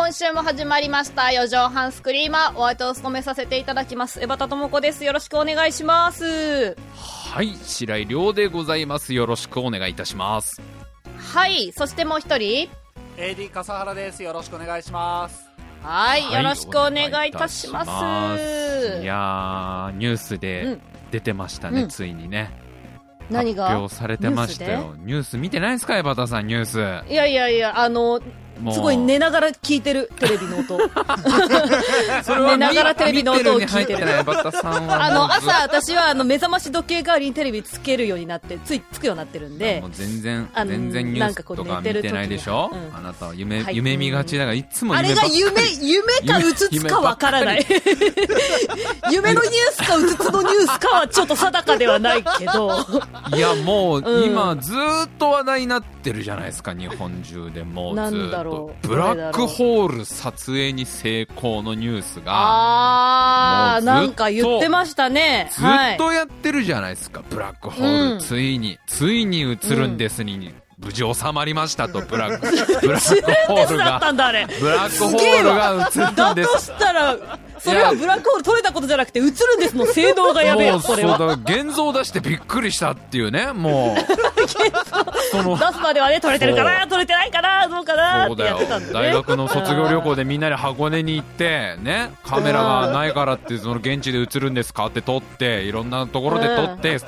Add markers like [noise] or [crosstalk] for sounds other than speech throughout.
今週も始まりました。四畳半スクリーマー。お相手を務めさせていただきます。江端智子です。よろしくお願いします。はい白井亮でございます。よろしくお願いいたします。はいそしてもう一人。AD 笠原です。よろしくお願いします。はい、はいよろしくお願いいたします。いやーニュースうでん。出てましたね、うん。ついにね。何が？発表されてましたよ。ニュース見てないですか江端さんニュース。いやいやいやあのすごい寝ながら聞いてるテレビの音。[laughs] 寝ながらテレビの音を聞いてる。あの朝私はあの目覚まし時計代わりにテレビつけるようになってついつくようになってるんで。全然全然ニュースとか見てないでしょ、うん。あなたは夢、はい。夢見がちだからいつもあれが夢夢、夢かうつつかわからない。[laughs] 夢のニュースかうつつのニュースかはちょっと定かではないけど。いやもう、うん。今ずーっと話題になってるじゃないですか日本中でもうずなんだーっとろうブラックホール撮影に成功のニュースがあなんか言ってましたね。ずっとやってるじゃないですか、ブラックホール、うんついに。ついに映るんですに、無事収まりましたと [laughs] ブラックブラックホールが。[laughs] ブラックホールが映るんです。したら、それはブラックホール取れたことじゃなくて、映るんですの性能がやべえよ、もうそれは。そうだ現像出してびっくりしたっていうねもうその出すまではね、取れてるかな、取れてないかな、どうかなってそうだよやってたんだね。大学の卒業旅行でみんなで箱根に行ってねカメラがないからってその現地で映るんですかって撮っていろんなところで撮って、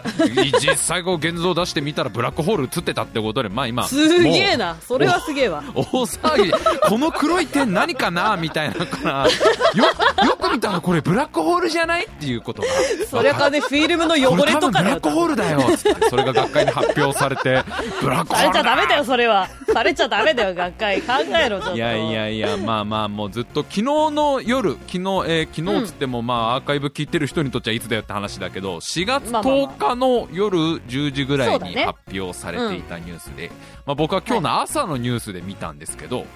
実際こう現像出してみたらブラックホール映ってたってことでまあ今 [laughs] すげえもな。それはすげえわ。う大騒ぎこの黒い点何かなみたいなからよよたらこれブラックホールじゃない？っていうことが。[laughs] それかね、フィルムの汚これとかブラックホールだよつってそれが学会に発表されてブラックホされールちゃダメだよ、それは。されちゃダメだよ、学会。考えろ、ちょっと。いやいやいや、まあまあ、もうずっと昨日の夜、昨日、えー昨日つっても、まあ、アーカイブ聞いてる人にとっちゃいつだよって話だけど、4月まあまあまあ。10日の夜10時ぐらいに発表されていたニュースで、まあ僕は今日の朝のニュースで見たんですけど、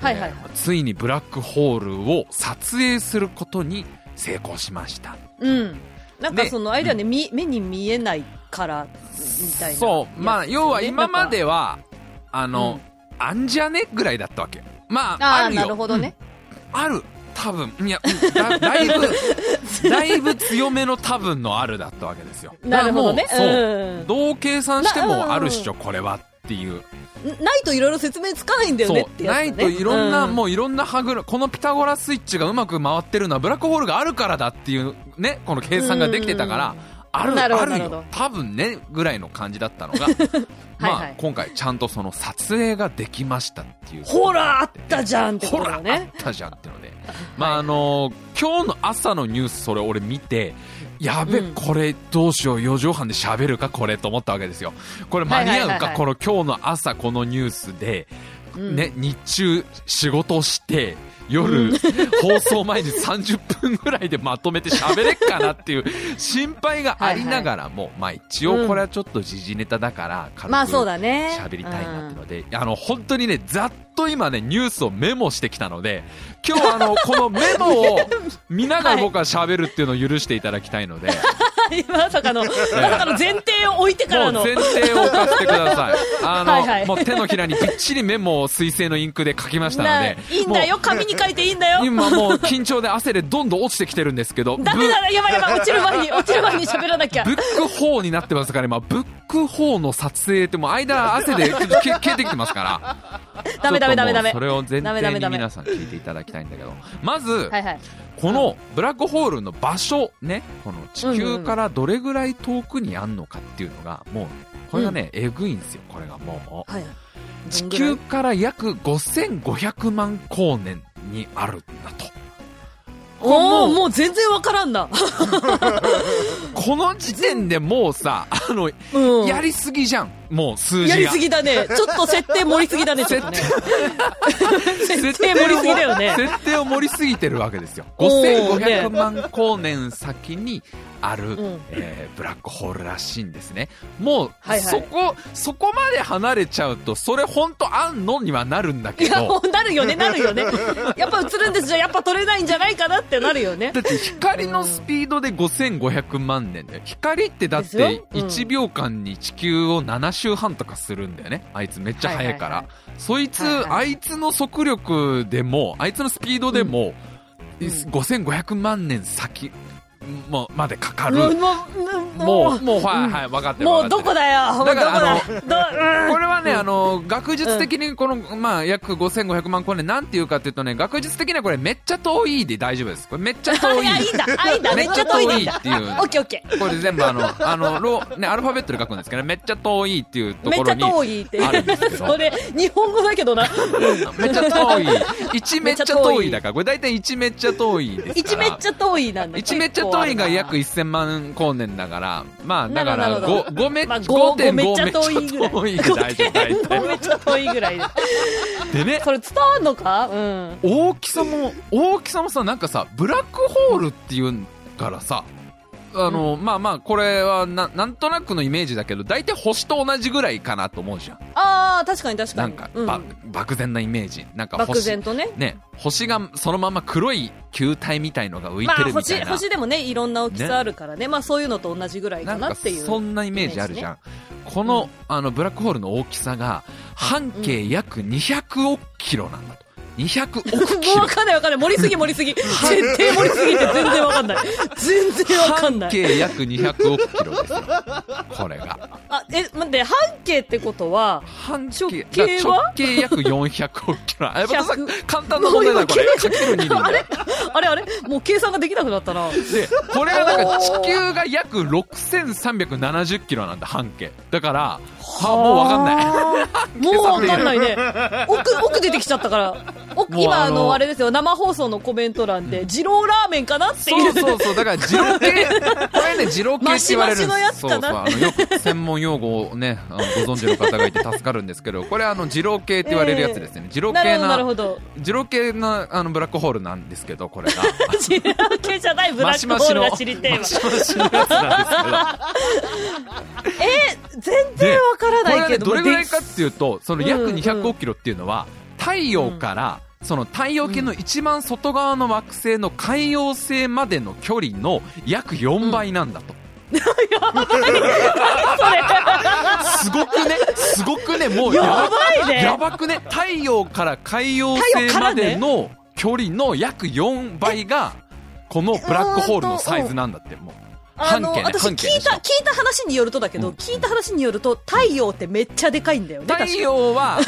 はいはい。ついにブラックホールを撮影することに成功しました。うん。なんかでその、あれだよね、み目に見えないから、みたいな。そう、まあ、要は今まで。では、あの、あんじゃねぐらいだったわけ。まあ、ああ、あるよ。なるほどね。ある。多分。いやだだいぶ [laughs] だいぶ強めの多分のあるだったわけですよ。なるほどね。だからもうそう、うん。どう計算してなもあるっしょこれはっていう。ないといろいろ説明つかないんだよねってやつだね。ないといろんな、うもういろんな歯車このピタゴラスイッチがうまく回ってるのはブラックホールがあるからだっていうねこの計算ができてたからあるあるよ。多分ねぐらいの感じだったのが [laughs] まあはいはい。今回ちゃんとその撮影ができましたっていう。ほら、あったじゃんってこほら、とだね。あったじゃんってので、まああの今日の朝のニュースそれ俺見てやべ、うん。これどうしよう4畳半で喋るかこれと思ったわけですよ。これ間に合うか、はいはいはいはい。この今日の朝このニュースで、うん。ね日中仕事して夜、[laughs] 放送前に30分ぐらいでまとめて喋れっかなっていう [laughs] 心配がありながらも、まあ一応これはちょっと時事ネタだから軽くまあそうだね。喋りたいなってので、あの本当にねざっと今ねニュースをメモしてきたので今日はあのこのメモを見ながら僕は喋るっていうのを許していただきたいので、まさかの、まさかの前提を置いてからの。前提を置かせてください。あのはいはい。もう手のひらにびっちりメモを水性のインクで書きましたのなでいいんだよ、紙に書いていいんだよ。今もう緊張で汗でどんどん落ちてきてるんですけど。ダメだな、やばいやばい、落ちる前に、落ちる前に喋らなきゃ。ブ。ックホーになってますから今。ブックホーの撮影ってもう間汗で消消えてきてますから。[laughs] ダメダメダメダメ。それを提に皆さん聞いていただきたいんだけど。まず、はいはい。このブラックホールの場所ねこの地球からどれぐらい遠くにあんのかっていうのがもうこれがね、えぐいんですよこれがもうはい。地球から約5500万光年にあるんだとおおもう全然わからんな。[laughs] この時点でもうさあの、うん。やりすぎじゃんもう数字がやりすぎだね。[laughs] ちょっと設定盛りすぎだね、ちょっとね。設定 [laughs] 盛りすぎだよね。設定を盛りすぎてるわけですよおーね5500万光年先にある、んえーブラックホールらしいんですねもう、はいはいそこそこまで離れちゃうとそれ本当あんのにはなるんだけいや、どもうななるよね、なるよね。[laughs] やっぱ映るんですじゃ、やっぱ撮れないんじゃないかなってなるよねだ。って光のスピードで5500万年だよ光ってだってですようん1秒間に地球を7周半とかするんだよね。あいつめっちゃ速いから、はいはいそいつ、はいはい。あいつの速力でもあいつのスピードでも、うん。5500万年先もまでかかる、もう、もう、もう、はい、はい、分かってる。もうどこだよ、だからだあどこれはね、あの、学術的にこの、まあ、約5500万光年、なんていうかっていうとね、学術的にはこれめっちゃ遠いで大丈夫です。これめっちゃ遠い。[laughs] めっちゃ遠い。っていうオッケーオッケー。これ全部あの、あの、ロー、ね、アルファベットで書くんですけど、めっちゃ遠いっていうとめっちゃころに。遠いって。あるんですけどそれ、日本語だけどな。めっちゃ遠い。1めっちゃ遠いだから、これ大体1めっちゃ遠いですから。一めっちゃ遠いなんだ。1めっちゃ遠いが約結1000万光年だから、まあ、だからほどなるほど 5, 5め、まあ5.5めっちゃめっちゃ遠いぐらい。遠いで大丈夫、大5.5体。めっちゃ遠いぐらいで。でね、それ伝わんのか？うん。大きさも、大きさもさ、なんかさ、ブラックホールっていうからさ、あの、まあまあ、これはな、なんとなくのイメージだけど、大体星と同じぐらいかなと思うじゃん。ああ、確かに確かに。なんか、うんば漠然なイメージ。なんか星、漠然とね。ね、星がそのまま黒い球体みたいのが浮いてまあ星、るみたいな。星でもね、いろんな大きさあるからね。まあそういうのと同じぐらいかかなっていう。そんなイメージあるじゃん。この、あの、ブラックホールの大きさが、半径約200億キロなんだと。200億キもうロわ。かんないわかんない。盛りすぎ盛りすぎ。設定盛りすぎて全然わかんない。全然わかんない。半径約200億キロですよ。これが。あ、え、待って、半径ってことは、半径、直径は？直径約400億キロ。あ、やっぱさ100、簡単な問題だ、これ。かける2でいいんだよ。あれ？あれもう計算ができなくなったな。で、これがなんか地球が約6370キロなんだ、半径。だから、あ、もうわかんない。い。もうわかんないね。奥、奥出てきちゃったから。今、ああのの、あれですよ、生放送のコメント欄で、二郎ラーメンかなってい。そううそうそう、だから、二郎系、これね、二郎系って言われるんですそうそう、あの、よく専門用語をね、あのご存知の方がいて助かるんですけど、これあの、二郎系って言われるやつですね。[laughs] 二郎系な。二郎系な、あの、ブラックホールなんですけど、これが。二郎系じゃないブラックホールが知りてえわマ。シマシのやつなんですけど。[laughs] 全然わからないけど。どれぐらいかっていうと、その約うんうん200億キロっていうのは、太陽から、その太陽系の一番外側の惑星の海洋星までの距離の約4倍なんだと。すごくね、すごくね、もうやばいね。やばくね、太陽から海洋星までの距離の約4倍が、このブラックホールのサイズなんだって、もう。あの、ね、私聞いた、聞いた話によるとだけど、うん聞いた話によると、太陽ってめっちゃでかいんだよね。太陽は、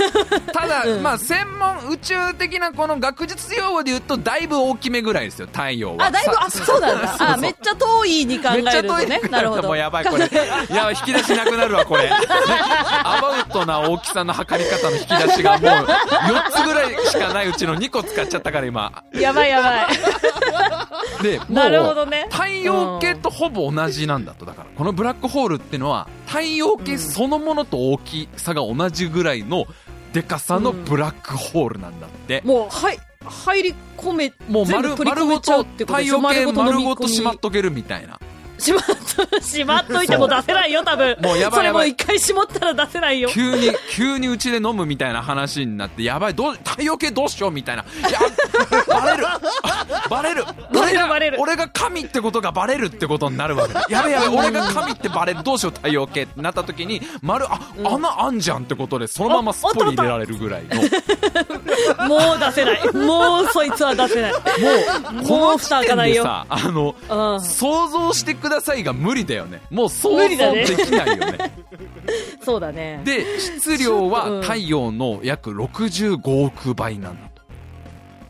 ただ、うんまあ、専門、宇宙的なこの学術用語で言うと、だいぶ大きめぐらいですよ、太陽は。あ、だいぶ、あ、そうなんだ。あ、めっちゃ遠いに考めっちゃえると遠いね。なるほど。もうやばい、これ。いや、引き出しなくなるわ、これ。ねアバウトな大きさの測り方の引き出しがもう、4つぐらいしかないうちの2個使っちゃったから、今。やばいやばい。で、[laughs] なるほどね太陽系とほぼ同じなんだと。だから、このブラックホールってのは、太陽系そのものと大きさが同じぐらいの、でかさのブラックホールなんだって。もう、はい、入り込め、もう丸ごと太陽系丸ごとしまっとけるみたいな。しまっと、しまっといても出せないよ、多分。もうやばいそれもう一回絞ったら出せないよ。急に、急にうちで飲むみたいな話になって、やばい、どう、太陽系どうしようみたいな。いや、バレるあ [laughs] バレるバレるバレる俺が神ってことがバレるってことになるわけだ。やべやべ、[laughs] 俺が神ってバレる。どうしよう、太陽系ってなった時に、丸、あ、穴あんじゃんってことで、そのままスポリ入れられるぐらいの。ももう出せない。もうそいつは出せない。う、もうこの時蓋開かないよ。あの、うん。想像してくださいが無理だよね。もう想像できないよね。[laughs] そうだね。で、質量はうん太陽の約65億倍なんだと。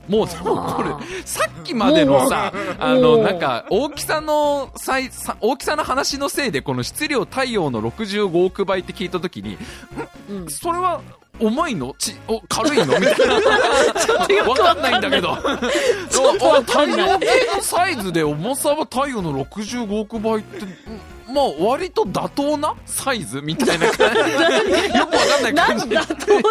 もう、でもこれ、さっきまでのさ、あの、なんか、大きさの、さいさ大きさの話のせいで、この質量太陽の65億倍って聞いたときに、うんんそれは、重いの？ち、お、軽いの？みたいな。わかんないんだけど。太陽系のサイズで重さは太陽の65億倍って、まあ、割と妥当なサイズみたいな感じ。[laughs] よくわかんない感じ。よ。くわ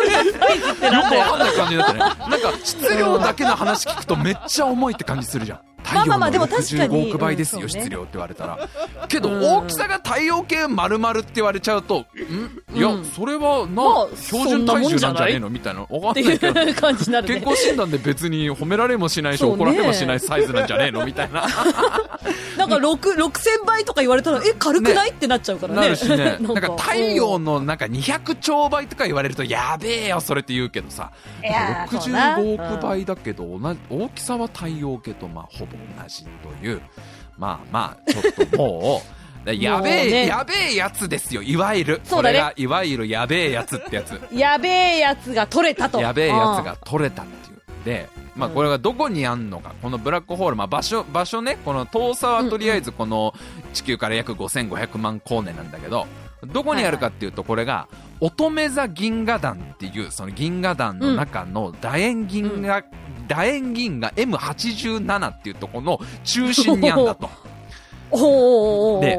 かんない感じだったね。なんか、質量だけの話聞くとめっちゃ重いって感じするじゃん。太陽のまあまあでも確かに65億倍ですよ、質量って言われたら。けど、うん大きさが太陽系丸々って言われちゃうと、んいや、うんそれはな、まあ標準体重なんじゃねえの？みたいな。わかってんないけど。[laughs] いう感じになるね。健康診断で別に褒められもしないし、怒られもしないサイズなんじゃねえの？みたいな。[laughs] なんか6、6000倍とか言われたら、え、軽くない、ってなっちゃうからね。なるしね。[laughs] なんか太陽の。のなんか200兆倍とか言われると、やべえよ、それって言うけどさ。いやーそうな65億倍だけど、同じ大きさは太陽系とまあほぼ同じという。まあまあ、ちょっともう、[laughs] やべえ、ねやべえやつですよ、いわゆる。そうだれが、いわゆるやべえやつってやつ。[laughs] やべえやつが取れたと。やべえやつが取れたっていう。で、まあこれがどこにあんのか、このブラックホール、まあ場所、場所ね、この遠さはとりあえずこの地球から約5500万光年なんだけど、どこにあるかっていうと、これが、乙女座銀河団っていう、その銀河団の中の楕円銀河、楕円銀河 M87 っていうところの中心にあんだと。[laughs] で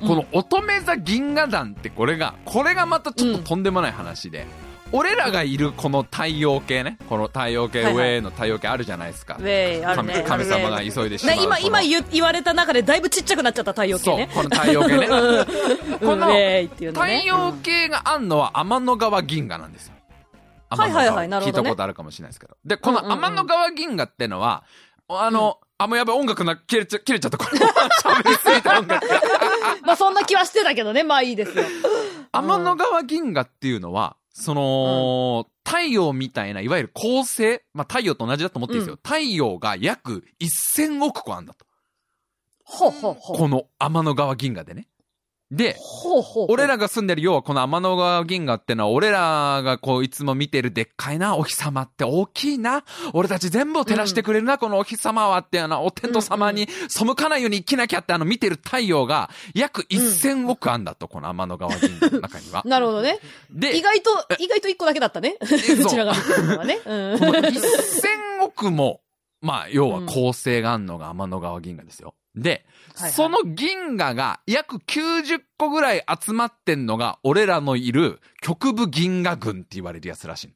この乙女座銀河団ってこれが、これがまたちょっととんでもない話で、俺らがいるこの太陽系ね、この太陽系、はいはい上の太陽系あるじゃないですか。ウェイ、ある神ね。神様が急いでしまう。ね今、今言言われた中でだいぶちっちゃくなっちゃった太陽系そうね、。この太陽系ね。[laughs] この太ね。陽系があんのは天の川銀河なんですよ。はいはいはいなるほどね聞いたことあるかもしれないですけど。で、この天の川銀河ってのは、あの、あ、もうやばい、音楽な、切れちゃ、切れちゃった、これ。喋りすぎた音楽が。[laughs] まあそんな気はしてたけどね、まあいいですよ。天の川銀河っていうのは、その、太陽みたいな、いわゆる恒星、まあ太陽と同じだと思っていいですよ。太陽が約1000億個あんだと。ほうほうほう。この天の川銀河でね。で、ほうほう。俺らが住んでる、要はこの天の川銀河ってのは、俺らがこういつも見てるでっかいな、お日様って大きいな。俺たち全部を照らしてくれるな、このお日様はって、あの、お天道様に背かないように生きなきゃって、あの、見てる太陽が約1000億あんだと、この天の川銀河の中には。[laughs] なるほどね。で、意外と、意外と一個だけだったね。[laughs] うちらが見てるのはね。うんこの1000億も、まあ、要は構成があんのが天の川銀河ですよ。で、はいはいその銀河が約90個ぐらい集まってんのが、俺らのいる極部銀河群って言われるやつらしい。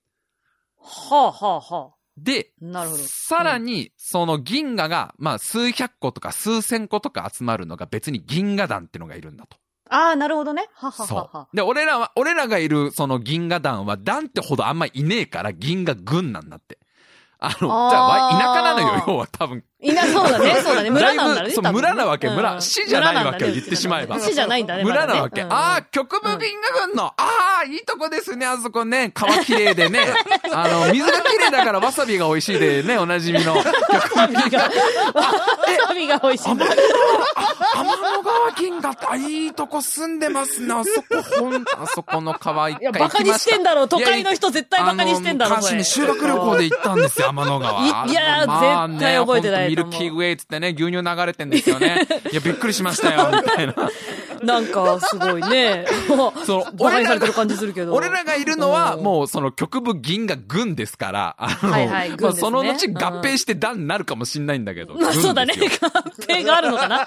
はあはあはで、あ。なるほど。さらに、その銀河が、まあ、数百個とか数千個とか集まるのが別に銀河団ってのがいるんだと。ああ、なるほどね。はははそはう。。で、俺らは、俺らがいるその銀河団は団ってほどあんまいねえから銀河群なんだって。あの、じゃあ、田舎なのよ、要は多分。いな、そうだね、[laughs] そうだね。村なんだね。村なわけうん村市じゃないわけ村んだね言ってしまえば市じゃないんだね。村なわけ。ああ、極部銀河群の、ああ、いいとこですね、あそこね。川綺麗でね。[laughs] あの、水が綺麗だからわさびが美味しいでね、おなじみの。わさびが、[laughs] わさびが美味しい。天の川銀河って、あ、いいとこ住んでますね。あそこ、ほん、あそこの川一回行バカにしてんだろう。都会の人絶対バカにしてんだろ、あのこれ。昔に修学旅行で行ったんですよ、天の川。いいやま絶対覚えてないミルキーウェイっつってね、牛乳流れてんですよね。[laughs] いや、びっくりしましたよ、みたいな。なんか、すごいね。そう [laughs] バカにされてる感じするけど。俺らがいるのは、うんもうその極部銀河軍ですから、あの、はいはいその後合併して団になるかもしんないんだけど。まあ、軍そうだね。合併があるのかな？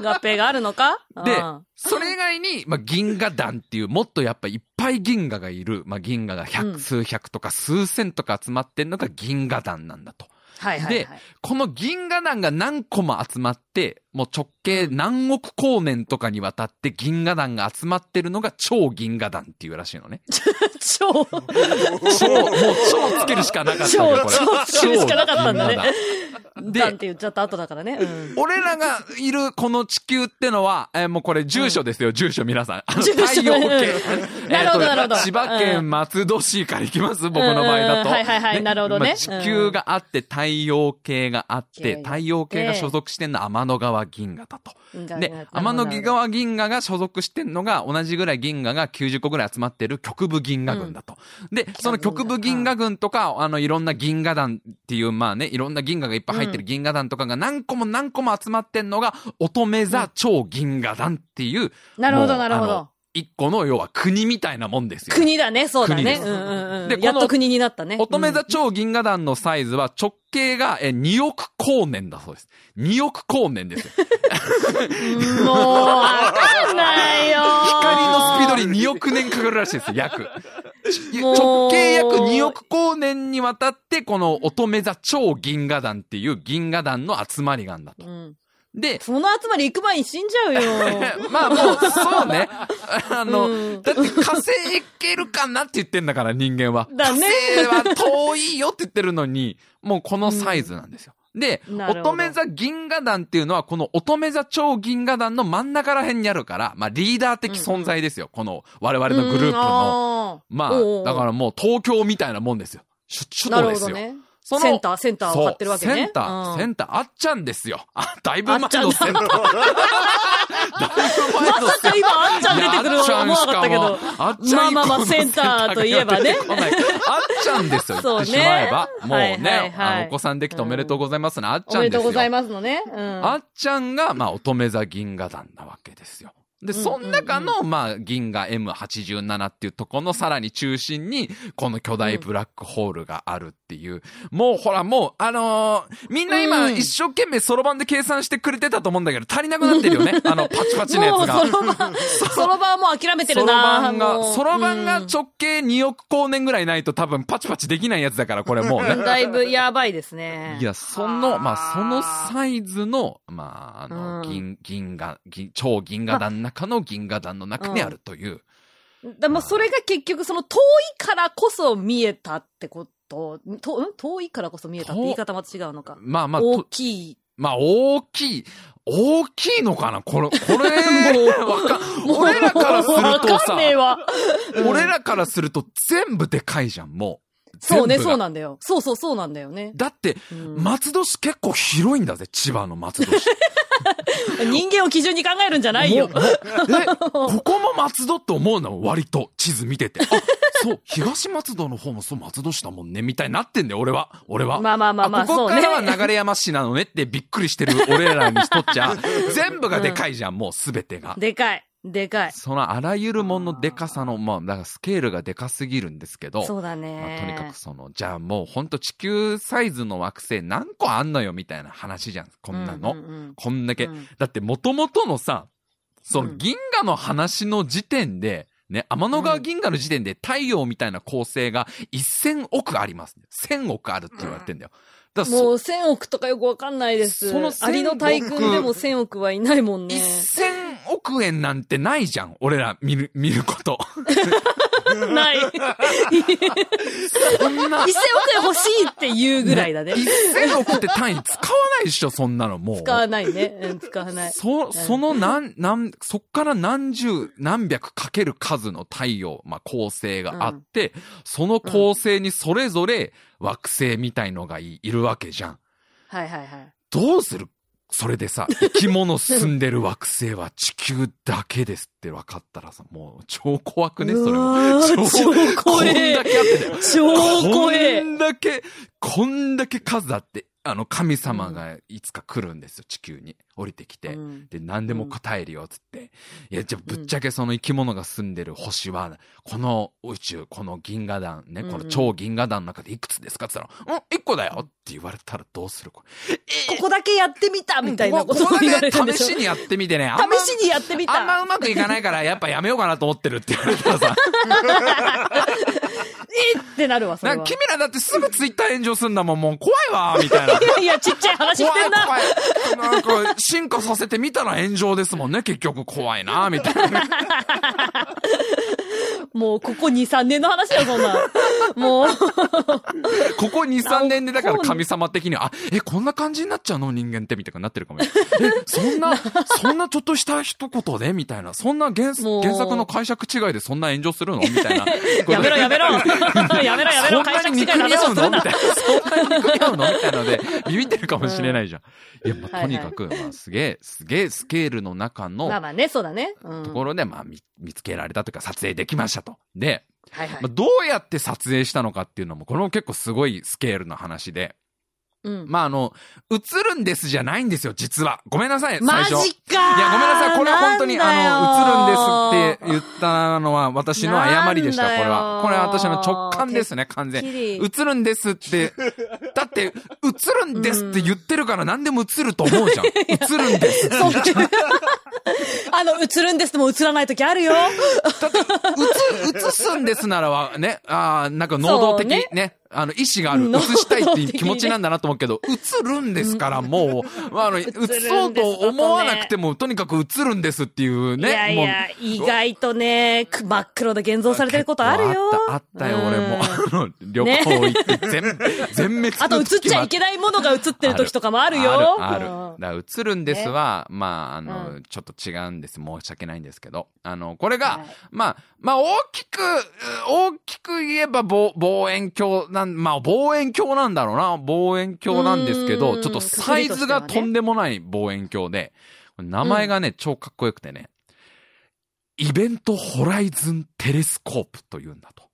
合併があるのか？でうん、それ以外に、まあ、銀河団っていう、もっとやっぱいっぱい銀河がいる、まあ、銀河が百、うん数百とか数千とか集まってんのが銀河団なんだと。はいはい、はい。で、この銀河団が何個も集まって、もう直径何億光年とかにわたって銀河団が集まってるのが超銀河団っていうらしいのね。[laughs] 超、超、もう超つけるしかなかったよ、これ。超超つけるしかなかったんだねでって言っちゃった後だからね。うん。俺らがいるこの地球ってのは、えーもうこれ住所ですよ、住所皆さん。あの太陽系。うんなるほどなるほど千葉県松戸市から行きます、僕の場合だと。うんはいはいはいなるほどねまあ地球があって、太陽系があって、うん太陽系が所属してんのは天の川銀河だと。で天の川銀河が所属してんのが、同じぐらい銀河が90個ぐらい集まってる極部銀河群だと。で、その極部銀河群とか、あの、いろんな銀河団っていう、まあね、いろんな銀河がいっぱい入ってる銀河団とかが何個も何個も集まってんのが、乙女座超銀河団っていう、なるほどなるほど一個の要は国みたいなもんですよ。国だね、そうだね。うんうんうん。でやっと国になったね。乙女座超銀河団のサイズは直径がえ2億光年だそうです。2億光年ですよ。うんもう、わかんないよ。光のスピードに2億年かかるらしいですよ、約。直径約2億光年にわたって、この乙女座超銀河団っていう銀河団の集まりがあんだと。うん。で、その集まり行く前に死んじゃうよ。[laughs] まあもう、そうね。[laughs] あの、うんだって火星行けるかなって言ってんだから、人間は。だね火星は遠いよって言ってるのに、もうこのサイズなんですよ。で、なるほど乙女座銀河団っていうのは、この乙女座超銀河団の真ん中ら辺にあるから、まあリーダー的存在ですよ。この我々のグループの。うんまあだからもう東京みたいなもんですよ。首都ですよ。るほどね。そのセンター、センターを張ってるわけね。センター、うんセンター、あっちゃんですよ。あ、だいぶ前のセンター。[laughs] だいぶ前のまさか今、あんちゃん出てくるとは思わなかったけど。あっちゃんまあまあまあセンターといえばねあっちゃんですよ。言ってしまえば。もうね、はいあの、お子さんできておめでとうございますね。あっちゃんですよ。おめでとうございますのね。うん。あっちゃんが、まあ、乙女座銀河団なわけですよ。で、その中の、まあ、銀河 M87 っていうところのさらに中心に、この巨大ブラックホールがあるっていう。もう、ほら、もう、あのーみんな今、うん一生懸命そろばんで計算してくれてたと思うんだけど、足りなくなってるよね。[laughs] あの、パチパチのやつが。もう、そろばん、もう諦めてそろるなばんが、もうそろばんがうん直径2億光年ぐらいないと多分パチパチできないやつだから、これもうね。だいぶやばいですね。いや、その、まあ、そのサイズの、まあ、あの、うん銀、銀河、銀、超銀河団の中の銀河団の中にあるという。でもそれが結局その遠いからこそ見えたってこと、とん？遠いからこそ見えたって言い方また違うのか。まあまあ、大ときい。まあ、大きい、大きいのかな？これ、これ、わかん、[laughs] 俺らからするわとさ。ん俺らからすると全部でかいじゃん、もう。そうね、そうなんだよ。そうそうそうなんだよね。だって、うん松戸市結構広いんだぜ、千葉の松戸市。[laughs] 人間を基準に考えるんじゃないよここも松戸って思うの？割と、地図見てて。あ、そう、[laughs] 東松戸の方もそう松戸市だもんね、みたいになってんだよ、俺は。俺は。まあまあまあまあ、ここそうね。からは流山市なのねってびっくりしてる俺らにとっちゃ、[laughs] 全部がでかいじゃん、もうすべてが。でかい。でかい。そのあらゆるもののでかさの、まあ、だからスケールがでかすぎるんですけど、そうだまね。あ、とにかくその、じゃあもうほんと地球サイズの惑星何個あんのよみたいな話じゃん、こんなの。ううんこんだけ。うんだって元々のさ、そのうん銀河の話の時点で、ね、天の川銀河の時点で太陽みたいな構成が1000億あります。1000億あるって言われてんだよ。だもう1000億とかよくわかんないです。そのアリの大群でも1000億はいないもんね。1000億円なんてないじゃん。俺ら見る、[laughs] 見ること。[laughs] ない。1000そんな、億円欲しいっていうぐらいだね。1000億って単位使わないでしょ、そんなのもう。使わないね。うん、使わない。そ、その何、何、そっから何十、何百かける数の太陽、まあ、構成があって、その構成にそれぞれ惑星みたいのがいいるわけじゃん。はいはいはい。どうする？それでさ、生き物住んでる惑星は地球だけですって分かったらさ、もう超怖くね、それ超怖こんえだ。けあってだよ。超怖えこ。んだけ、こんだけ数あって、あの、神様がいつか来るんですよ、地球に。降りてきて。うんで、何でも答えるよ、つって。いや、じゃあぶっちゃけその生き物が住んでる星は、この宇宙、この銀河団、ね、この超銀河団の中でいくつですか？って言ったら、うん、一個だよって言われたらどうする？これ。ここだけやってみたみたいなことを言われだるんでしょけ試しにやってみてね。試しにやってみた。あんまうまくいかないから、やっぱやめようかなと思ってるって言われたらさ。[laughs] えってなるわ、それは。君らだってすぐツイッター炎上すんだもん、もう怖いわ、みたいな。[laughs] いやいや、ちっちゃい話してんな。怖い怖い。なんか、進化させてみたら炎上ですもんね、結局怖いな、みたいな。[laughs] もう、ここ2、3年の話よ、そんな。もう、[laughs] ここ2、3年でだから神様的には、あ、え、こんな感じになっちゃうの人間ってみたいになってるかもしれない。え、そんな、[laughs] そんなちょっとした一言でみたいな。そんな原原作の解釈違いでそんな炎上するの？みたいな。[laughs] やめろやめろやめろやめろ解釈違いの話をするなそんなに憎み合うのみたいな。の？みたいなので、ビビってるかもしれないじゃん。いや、まあ、とにかく、まあ、すげえ、すげえスケールの中のまあまあね、そうだね。うん。ところで、まあ、見見つけられたというか、撮影できましたと。で、はいはいまあ、。どうやって撮影したのかっていうのも、これも結構すごいスケールの話で。うん。まあ、あの、映るんですじゃないんですよ、実は。ごめんなさい、最マ初。ジかいや、ごめんなさい。これは本当に、あの、映るんですって言ったのは私の誤りでした、これは。これは私の直感ですね、完全。映るんですって、だって、映るんですって言ってるから何でも映ると思うじゃん。[laughs] 映るんです。[laughs] あの、映るんですでも映らない時あるよ。だって、映、映すんですならは、ね、ああ、なんか能動的、ね、あの、意志がある、能映したいっていう気持ちなんだなと思うけど、[laughs] 映るんですから、もう、まあ、あの、映そうと思わなくても、とにかく映るんですっていうね、いやいや、意外とね、く真っ黒で現像されてることあるよ。あった、あったよ、俺も。うんあの、旅行行って、[laughs] 全、全滅あと映っちゃいけないものが映ってる時とかもあるよ。ある。だから映るんですは、まあ、あの、うちょっと違うんです。申し訳ないんですけど。あの、これが、はいまあ、まあ、大きく、大きく言えば望望遠鏡なん、まあ、望遠鏡なんだろうな。望遠鏡なんですけど、うんちょっとサイズがとんでもない望遠鏡で、名前がね、超かっこよくてね、イベントホライズンテレスコープというんだと。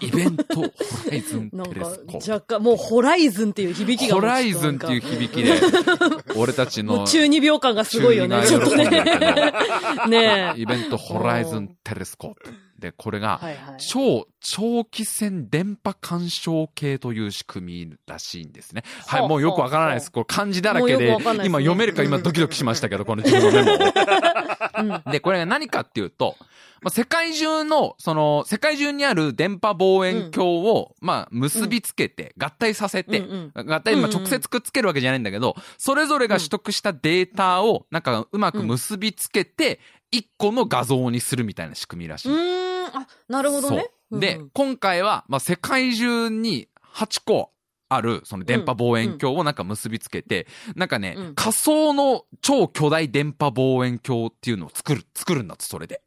イベントホライズンテレスコープ。若干、もうホライズンっていう響きがホライズンっていう響きで、[laughs] 俺たちの中二秒感がすごいよね、ちょっとね。[laughs] ねえ。イベントホライズンテレスコープ。で、これが。超長期線電波干渉計という仕組みらしいんですね。はい、もうよくわからないです。これ漢字だらけで、今読めるか今ドキドキしましたけど、この自分のメモを。[laughs] うんで、これが何かっていうと、まあ、世界中の、その、世界中にある電波望遠鏡を、まあ、結びつけて、合体させて、うん合体、まあ、直接くっつけるわけじゃないんだけど、それぞれが取得したデータを、なんか、うまく結びつけて、一個の画像にするみたいな仕組みらしい。うーん、あ、なるほどね。で、う。ん今回は、まあ、世界中に8個ある、その電波望遠鏡をなんか結びつけて、なんかね、うん。仮想の超巨大電波望遠鏡っていうのを作る、作るんだと、それで。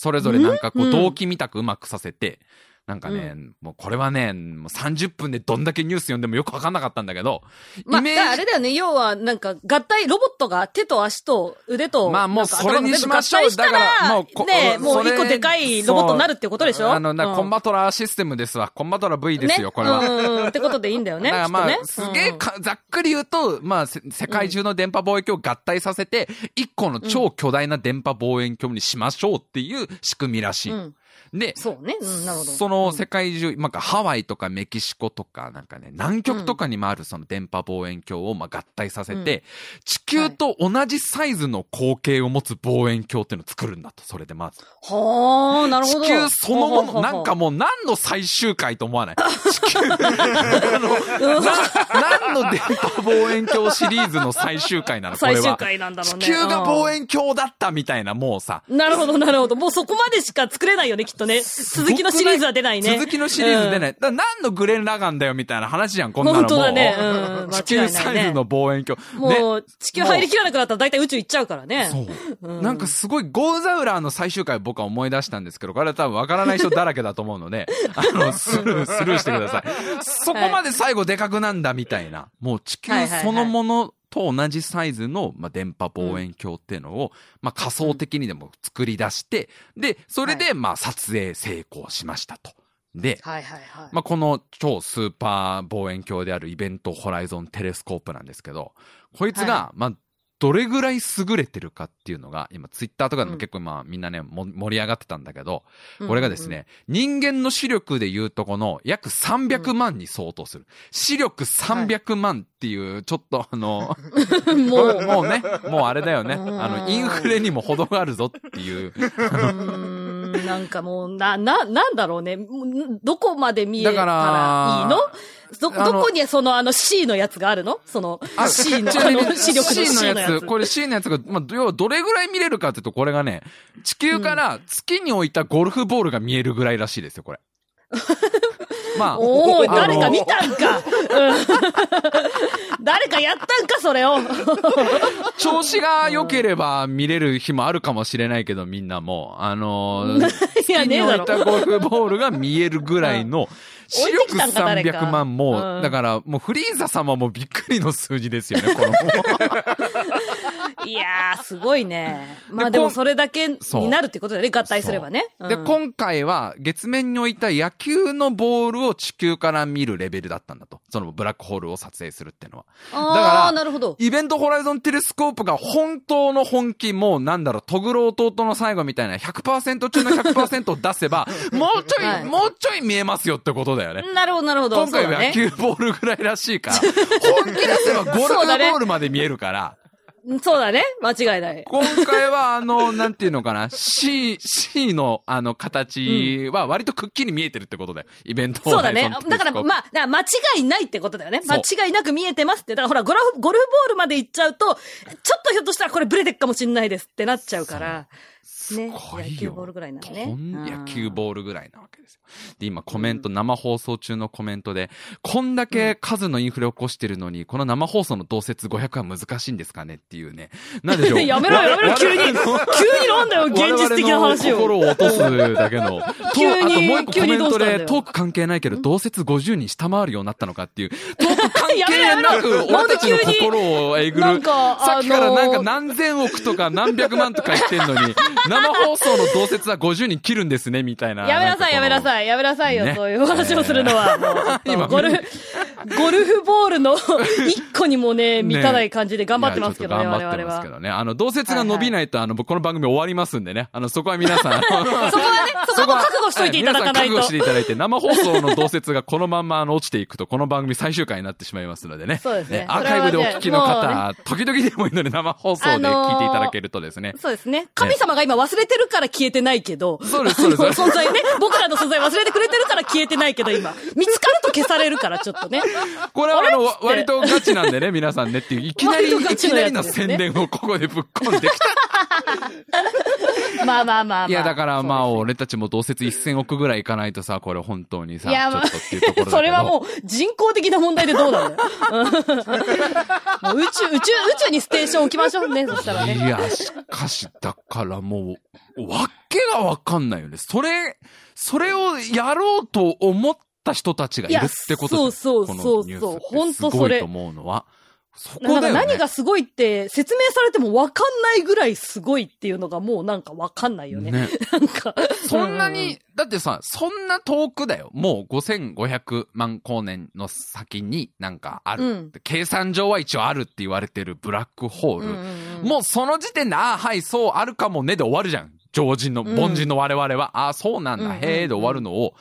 それぞれなんかこう、うん。動機みたくうまくさせて、なんかね、もうこれはね、もう30分でどんだけニュース読んでもよくわかんなかったんだけど、まあ、あれだよね、要は、なんか、合体、ロボットが手と足と腕と、まあもうそれにしましょう。だからもうこね、もそうれ一個でかいロボットになるってことでしょ？あの、なうん。コンバトラーシステムですわ。コンバトラー V ですよ、ねこれは。うんうん、ってことでいいんだよね。だからまあ、ね。すげえか、ざっくり言うと、まあ、せ世界中の電波望遠鏡を合体させて、一個の超巨大な電波望遠鏡にしましょうっていう仕組みらしい。うんうんで、そうね。うん、なるほど。その世界中、なんかハワイとかメキシコとか、なんかね、南極とかにもあるその電波望遠鏡をまあ合体させて、地球と同じサイズの光景を持つ望遠鏡っていうのを作るんだと、それでまず。はあ、なるほど。地球そのもの、なんかもう何の最終回と思わない？[laughs] 地球、あの、な、何の電波望遠鏡シリーズの最終回なの？これは。最終回なんだろうね。地球が望遠鏡だったみたいな、もうさ。うんなるほど、なるほど。もうそこまでしか作れないよね、きっとね。続きのシリーズは出ないね。続きのシリーズ出ない。い。だから何のグレン・ラガンだよみたいな話じゃん、こんなのもう。本当だねうん [laughs] 地球サイズの望遠鏡。もう、ね地球入りきらなくなったら大体宇宙行っちゃうからね。そう。なんかすごい、ゴーザウラーの最終回を僕は思い出したんですけど、これは多分わからない人だらけだと思うので、[laughs] あの、スルー、スルーしてください。[laughs] そこまで最後でかくなんだみたいな、もう地球そのものと同じサイズの、まあ、電波望遠鏡っていうのを、まあ、仮想的にでも作り出して、で、それで、まあ、撮影成功しましたと。で、はいはいはい。まあ、この超スーパー望遠鏡であるイベントホライゾンテレスコープなんですけど、こいつが、はまあ、どれぐらい優れてるかっていうのが、今ツイッターとかでも結構今みんなね、も盛り上がってたんだけど、これがですね、人間の視力で言うとこの約300万に相当する。視力300万っていう、ちょっとあの、[laughs] もう、[laughs] もうね、もうあれだよね。うんあの、インフレにも程があるぞっていう。なんかもう、な、な、なんだろうね。どこまで見えたらいいの？ど、どこにそのあの C のやつがあるの？その C の、あの視力の C のやつ。これ C のやつが、まあ、要はどれぐらい見れるかっていうと、これがね、地球から月に置いたゴルフボールが見えるぐらいらしいですよ、これ。まあ、[laughs] おー、あの誰か見たんか。うん [laughs] 誰かやったんか、それを。[laughs] 調子が良ければ見れる日もあるかもしれないけど、みんなもう、あのー、いや、月に。置いたゴルフボールが見えるぐらいの、視力きたんか誰か300万も、うんだからもうフリーザ様もびっくりの数字ですよね、この。いやー、すごいね。まあでもそれだけになるってことだよね、合体すればね。で、うん今回は月面に置いた野球のボールを地球から見るレベルだったんだと。そのブラックホールを撮影するっていうのは。あだからー、なるほど。イベントホライゾンテレスコープが本当の本気、もうなんだろう、トグロ弟の最後みたいな100%中の100%を出せば、もうちょい、はいもうちょい見えますよってことだよね。なるほど、なるほど。今回は野球ボールぐらいらしいから、[laughs] 本気出せばゴルフボールまで見えるから、そうだね。間違いない。今回は、あの、なんていうのかな、C、C の、あの、形は割とくっきり見えてるってことだよ。イベントそうだね。だから、まあ、だ間違いないってことだよね。間違いなく見えてますって。だからほら、ゴルフ、ゴルフボールまで行っちゃうと、ちょっとひょっとしたらこれブレてっかもしんないですってなっちゃうから。ね。すごいよ野球ボールぐらいなのね。野球ボールぐらいなわけですよ。で、今コメント、生放送中のコメントで、こんだけ数のインフレを起こしてるのに、この生放送の同説500は難しいんですかねっていうね。なんでしょう。[laughs] やめろやめろ、急に、急になんだよ、現実的な話を。我々の心を落とすだけの。[laughs] と急にあともう一個コメントで、よトーク関係ないけど、同説50人下回るようになったのかっていう、[laughs] トーク関係なく、俺たちの心をえぐる。なんかさっきからなんかあのー何千億とか何百万とか言ってんのに、生放送の同説は50人切るんですね、みたいな。やめなさい、やめない。さい、やめなさいよ、ねそういう話をするのは。今ゴルフ、ゴルフボールの [laughs] 一個にもね、満たない感じで頑張ってますけどね、我いやちょっと頑張って々は。ますけどね。あの、同説が伸びないと、あの、僕この番組終わりますんでね。あの、そこは皆さん、[laughs] そこはね、そこは覚悟しといていただかないと覚悟し。ていただいて、生放送の同説がこのまんまあの落ちていくと、この番組最終回になってしまいますのでね。そうですねアーカイブでお聞きの方、時々でもいいので生放送で聞いていただけるとですね。そうですね。神様が今忘れてるから消えてないけど。そうですそうです存在ね。僕らの存在忘れてくれてるから消えてないけど今。見つかると消されるから、ちょっとね。これはあの、割とガチなんでね、皆さんねっていう、[laughs] いきなり、いきなりの宣伝をここでぶっ込んできた。[laughs] まあまあまあまあ。いや、だからまあ、俺たちも同説1000億ぐらいいかないとさ、これ本当にさ、ちょっとっていうところ。それはもう人工的な問題でどうなんだよ。[laughs] うんもう宇宙、宇宙、宇宙にステーション置きましょうね、そしたらね。いや、しかし、だからもう、わけがわかんないよね。それ、それをやろうと思った人たちがいるってことそうそうそうニュースってそうほんとそれすごいと思うのは。そこだよね。何がすごいって説明されてもわかんないぐらいすごいっていうのがもうなんかわかんないよね。ね [laughs] なんか。そんなうに、だってさ、そんな遠くだよ。もう5500万光年の先になんかある。うん計算上は一応あるって言われてるブラックホール。うんうんうん。もうその時点で、ああ、はい、そう、あるかもねで終わるじゃん。常人の、うん。凡人の我々は、ああ、そうなんだ、うんうんうんへえで終わるのを、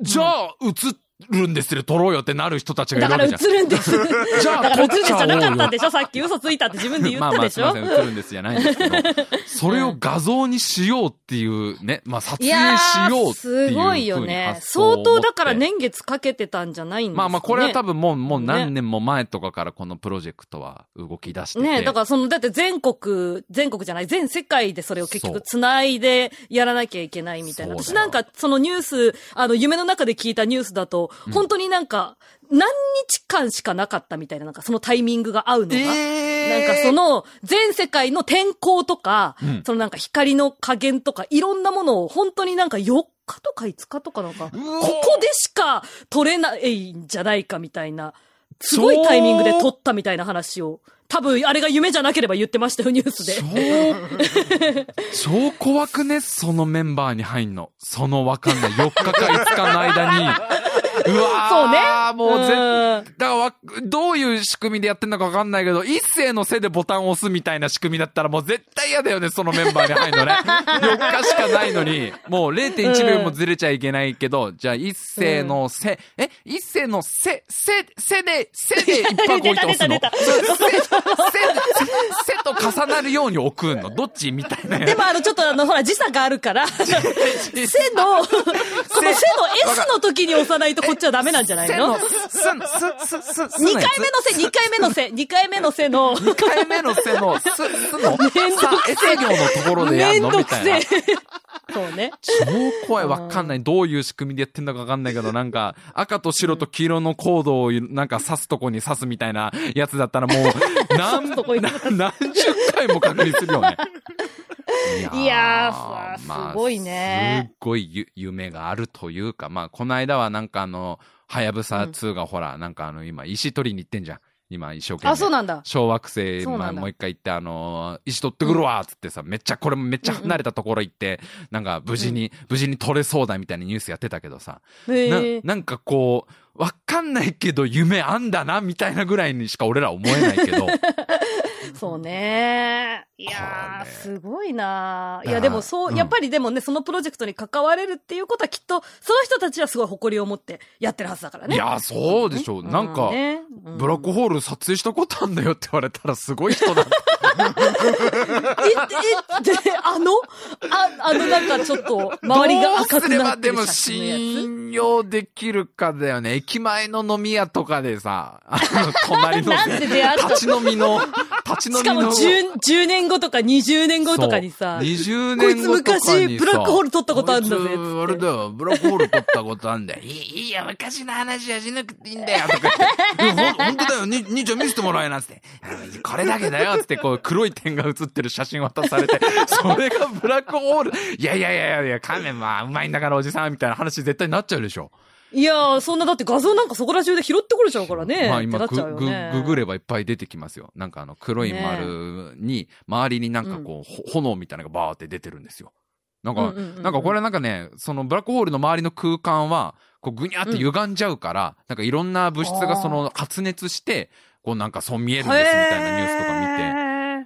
じゃあ、映るんですよ、撮ろうよってなる人たちがいだから映るわけじゃん。るんです。[laughs] じゃあ、だから映るんですじゃなかったでしょさっき嘘ついたって自分で言ったでしょ、まあまあ、すいません、映るんですじゃないんですけど、[laughs] それを画像にしようっていうね、まあ撮影しようっていうすごいよね。相当だから年月かけてたんじゃないんですか、ね、まあまあ、これは多分もう、もうね何年も前とかからこのプロジェクトは動き出してて。ねだからその、だって全国、全国じゃない、全世界でそれを結局繋いでやらなきゃいけないみたいな。私なんかそのニュース、あの、夢の中で聞いたニュースだと、本当になんか、何日間しかなかったみたいな、なんかそのタイミングが合うのが。なんかその、全世界の天候とか、うんそのなんか光の加減とか、いろんなものを本当になんか4日とか5日とかなんか、ここでしか撮れないんじゃないかみたいな、すごいタイミングで撮ったみたいな話を、多分あれが夢じゃなければ言ってましたよ、ニュースで。超、超怖くね、そのメンバーに入んの。そのわかんない。4日か5日の間に。うわーそうねもう絶うん。だからわ、どういう仕組みでやってんのかわかんないけど、一斉の背でボタンを押すみたいな仕組みだったらもう絶対嫌だよね、そのメンバーに入るのね。[laughs] 4日しかないのに、もう0.1秒もずれちゃいけないけど、じゃあ一斉の背、え？一斉の背、背、背で、背で [laughs] 一泊置いて押すの？出た出たそう背、背、背と重なるように置くの？どっちみたいな。でもあの、ちょっとあの、ほら、時差があるから、[laughs] 背の、この背の S の時に押さないとこっちはダメなんじゃないの？す、す、す、す、す。?2 回目の背、2回目の背、2回目の背の、2回目の背の、す、すの、めんどくさ、S 行のところでやめんんのみたいな。そうね。超怖い。わかんない。どういう仕組みでやってんのかわかんないけど、なんか、赤と白と黄色のコードをなんか刺すとこに刺すみたいなやつだったらもう、[laughs] 何、何十回も確認するよね。いやーさすごいねすっごいゆ夢があるというか、まあ、この間はなんかあの、はやぶさ2がほら、なんかあの、今、石取りに行ってんじゃん。今、一生懸命。あ、そうなんだ。小惑星、まあ、もう一回行って、あのー石取ってくるわっつってさ、めっちゃ、これもめっちゃ離れたところ行って、なんか無事に、無事に取れそうだみたいなニュースやってたけどさ、な。なんかこう、わかんないけど夢あんだな、みたいなぐらいにしか俺ら思えないけど、[laughs] そうね。いやー、すごいなーいや、でもそう、うんやっぱりでもね、そのプロジェクトに関われるっていうことはきっと、その人たちはすごい誇りを持ってやってるはずだからね。いや、そうでしょう。なんか、ブラックホール撮影したことあんだよって言われたらすごい人だ。[laughs] え、え、で、あの？あ、あのなんかちょっと、周りが赤くなってるどうすればでも信用できるかだよね。駅前の飲み屋とかでさ、あの、隣の [laughs] なんで出会った立ち飲みの、立ち飲みの。つしかも10、10年後とか20年後とかにさ、そう20こいつ年後とかにさ昔ブラックホール撮ったことあるんだぜこいつあれだよ、ブラックホール撮ったことあるんだよ。いい、いいよ、昔の話はしなくていいんだよ、とか言って。ほん、ほんとだよ、に、兄ちゃん見せてもらえな、つって。これだけだよ、つって、こう、黒い点が映ってる写真渡されて、それがブラックホール。いやいやいやいや、仮面まあ、うまいんだから、おじさん、みたいな話絶対になっちゃうでしょ。いやー、そんなだって画像なんかそこら中で拾ってこれちゃうからね。まあ今ねグ、ググればいっぱい出てきますよ。なんかあの黒い丸に、周りになんかこう、ほ炎みたいなのがバーって出てるんですよ。なんか、うんうんうんうんなんかこれなんかね、そのブラックホールの周りの空間は、こうぐにゃって歪んじゃうから、なんかいろんな物質がその発熱して、こうなんかそう見えるんですみたいなニュースとか見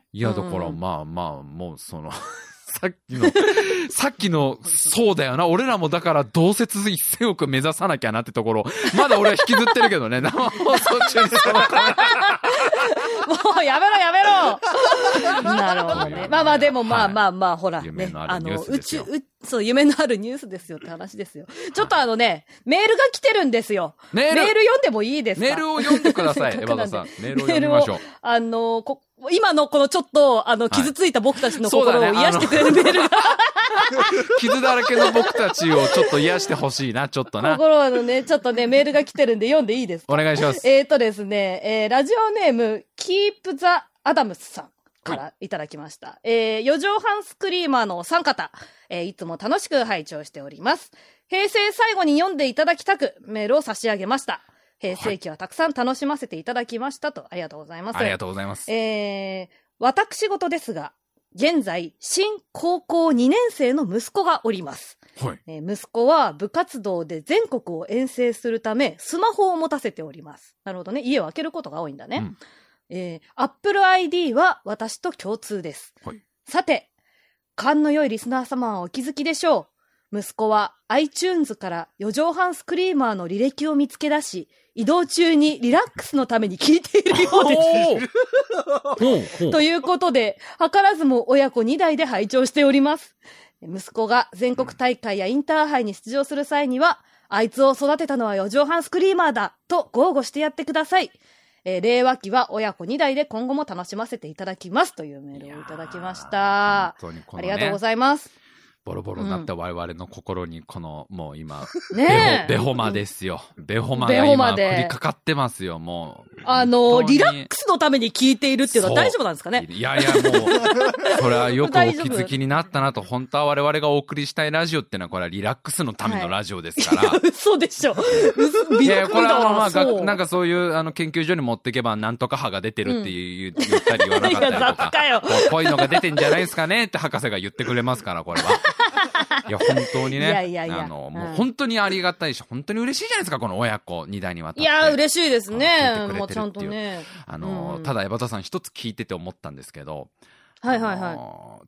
て。いや、だからうんまあまあ、もうその、さっきの、さっきの、そうだよな。俺らもだから同説1000億目指さなきゃなってところ、まだ俺は引きずってるけどね、生放送中にその [laughs] もうやめろやめろ [laughs] なるほどね。まあまあでもまあはいまあまあ、ほら夢ね。のあるニュース宇宙、ですようそう、夢のあるニュースですよって話ですよ。ちょっとあのね、メールが来てるんですよ。メールメール読んでもいいですか？メールを読んでください、[laughs] エバダさん。メールを読みましょう。あの、こ、今のこのちょっと、あの、傷ついた僕たちの心を癒してくれるメールが、[laughs] 傷だらけの僕たちをちょっと癒してほしいな、ちょっとな。心のね、ちょっとね、メールが来てるんで読んでいいですか？お願いします。えーとですね、えーラジオネーム、キープザ・アダムスさんからいただきました。えー、四畳半スクリーマーのお三方、えーいつも楽しく拝聴しております。平成最後に読んでいただきたく、メールを差し上げました。平成期はたくさん楽しませていただきましたと、ありがとうございます。ありがとうございます。えー、私事ですが、現在、新高校2年生の息子がおります。はい。えー息子は部活動で全国を遠征するため、スマホを持たせております。なるほどね。家を空けることが多いんだね。うんえー、Apple ID は私と共通です。はいさて、勘の良いリスナー様はお気づきでしょう。息子は iTunes から4畳半スクリーマーの履歴を見つけ出し、移動中にリラックスのために聞いているようです。ということで、図らずも親子2代で拝聴しております。息子が全国大会やインターハイに出場する際には、あいつを育てたのは四畳半スクリーマーだと豪語してやってください。えー令和期は親子2代で今後も楽しませていただきますというメールをいただきました。本当にこのありがとうごね、ざいます。ボロボロになった我々の心に、この、もう今、ベねベホマですよ。ベホマが今、降りかかってますよ、もう。あの、リラックスのために聞いているっていうのは大丈夫なんですかね？いやいや、もう、それはよくお気づきになったなと、本当は我々がお送りしたいラジオってのは、これはリラックスのためのラジオですから。嘘でしょ。[laughs] 嘘いやこれはまあがなんかそういう、あの、研究所に持っていけば、なんとか歯が出てるっていう、言言ったり言わなかったりと [laughs] いや雑か。かよこういうのが出てんじゃないですかねって博士が言ってくれますから、これは。いや、本当にね。いやいやいやあの、うんもう本当にありがたいし、本当に嬉しいじゃないですか、この親子二代にわたって。いや、嬉しいですね聞いてくれてるっていう。もうちゃんとね。あの、うんただ、エバタさん一つ聞いてて思ったんですけど、はいはいはい。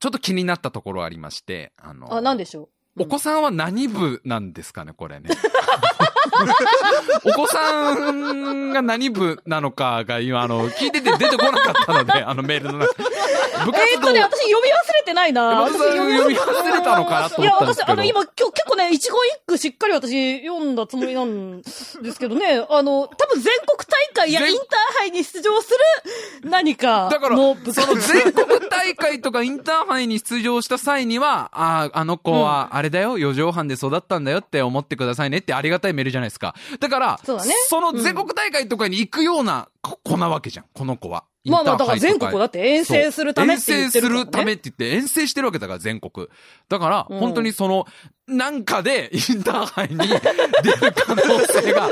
ちょっと気になったところありまして、あの、あ、なんでしょう？お子さんは何部なんですかね、これね。[laughs] [laughs] お子さんが何部なのかが今、あの、聞いてて出てこなかったので、[laughs] あのメールの中。部活動、えーっとね、私読み忘れてないな。山田さん読み忘れたのかなといや、私、思ったんですけど。あの、今、今日結構ね、一言一句しっかり私読んだつもりなんですけどね、あの、多分全国大会や全インターハイに出場する何かだから、の部その全国大会とかインターハイに出場した際には、ああ、あの子は、あれだよ、四畳半で育ったんだよって思ってくださいねってありがたいメールじゃないですか。だから、そねの全国大会とかに行くような子子なわけじゃん、この子は。まあまあ、だから全国だって遠征するためって言ってる。遠征するためって言って、遠征してるわけだから、全国。だから、うん本当にその、なんかで、インターハイに出る可能性が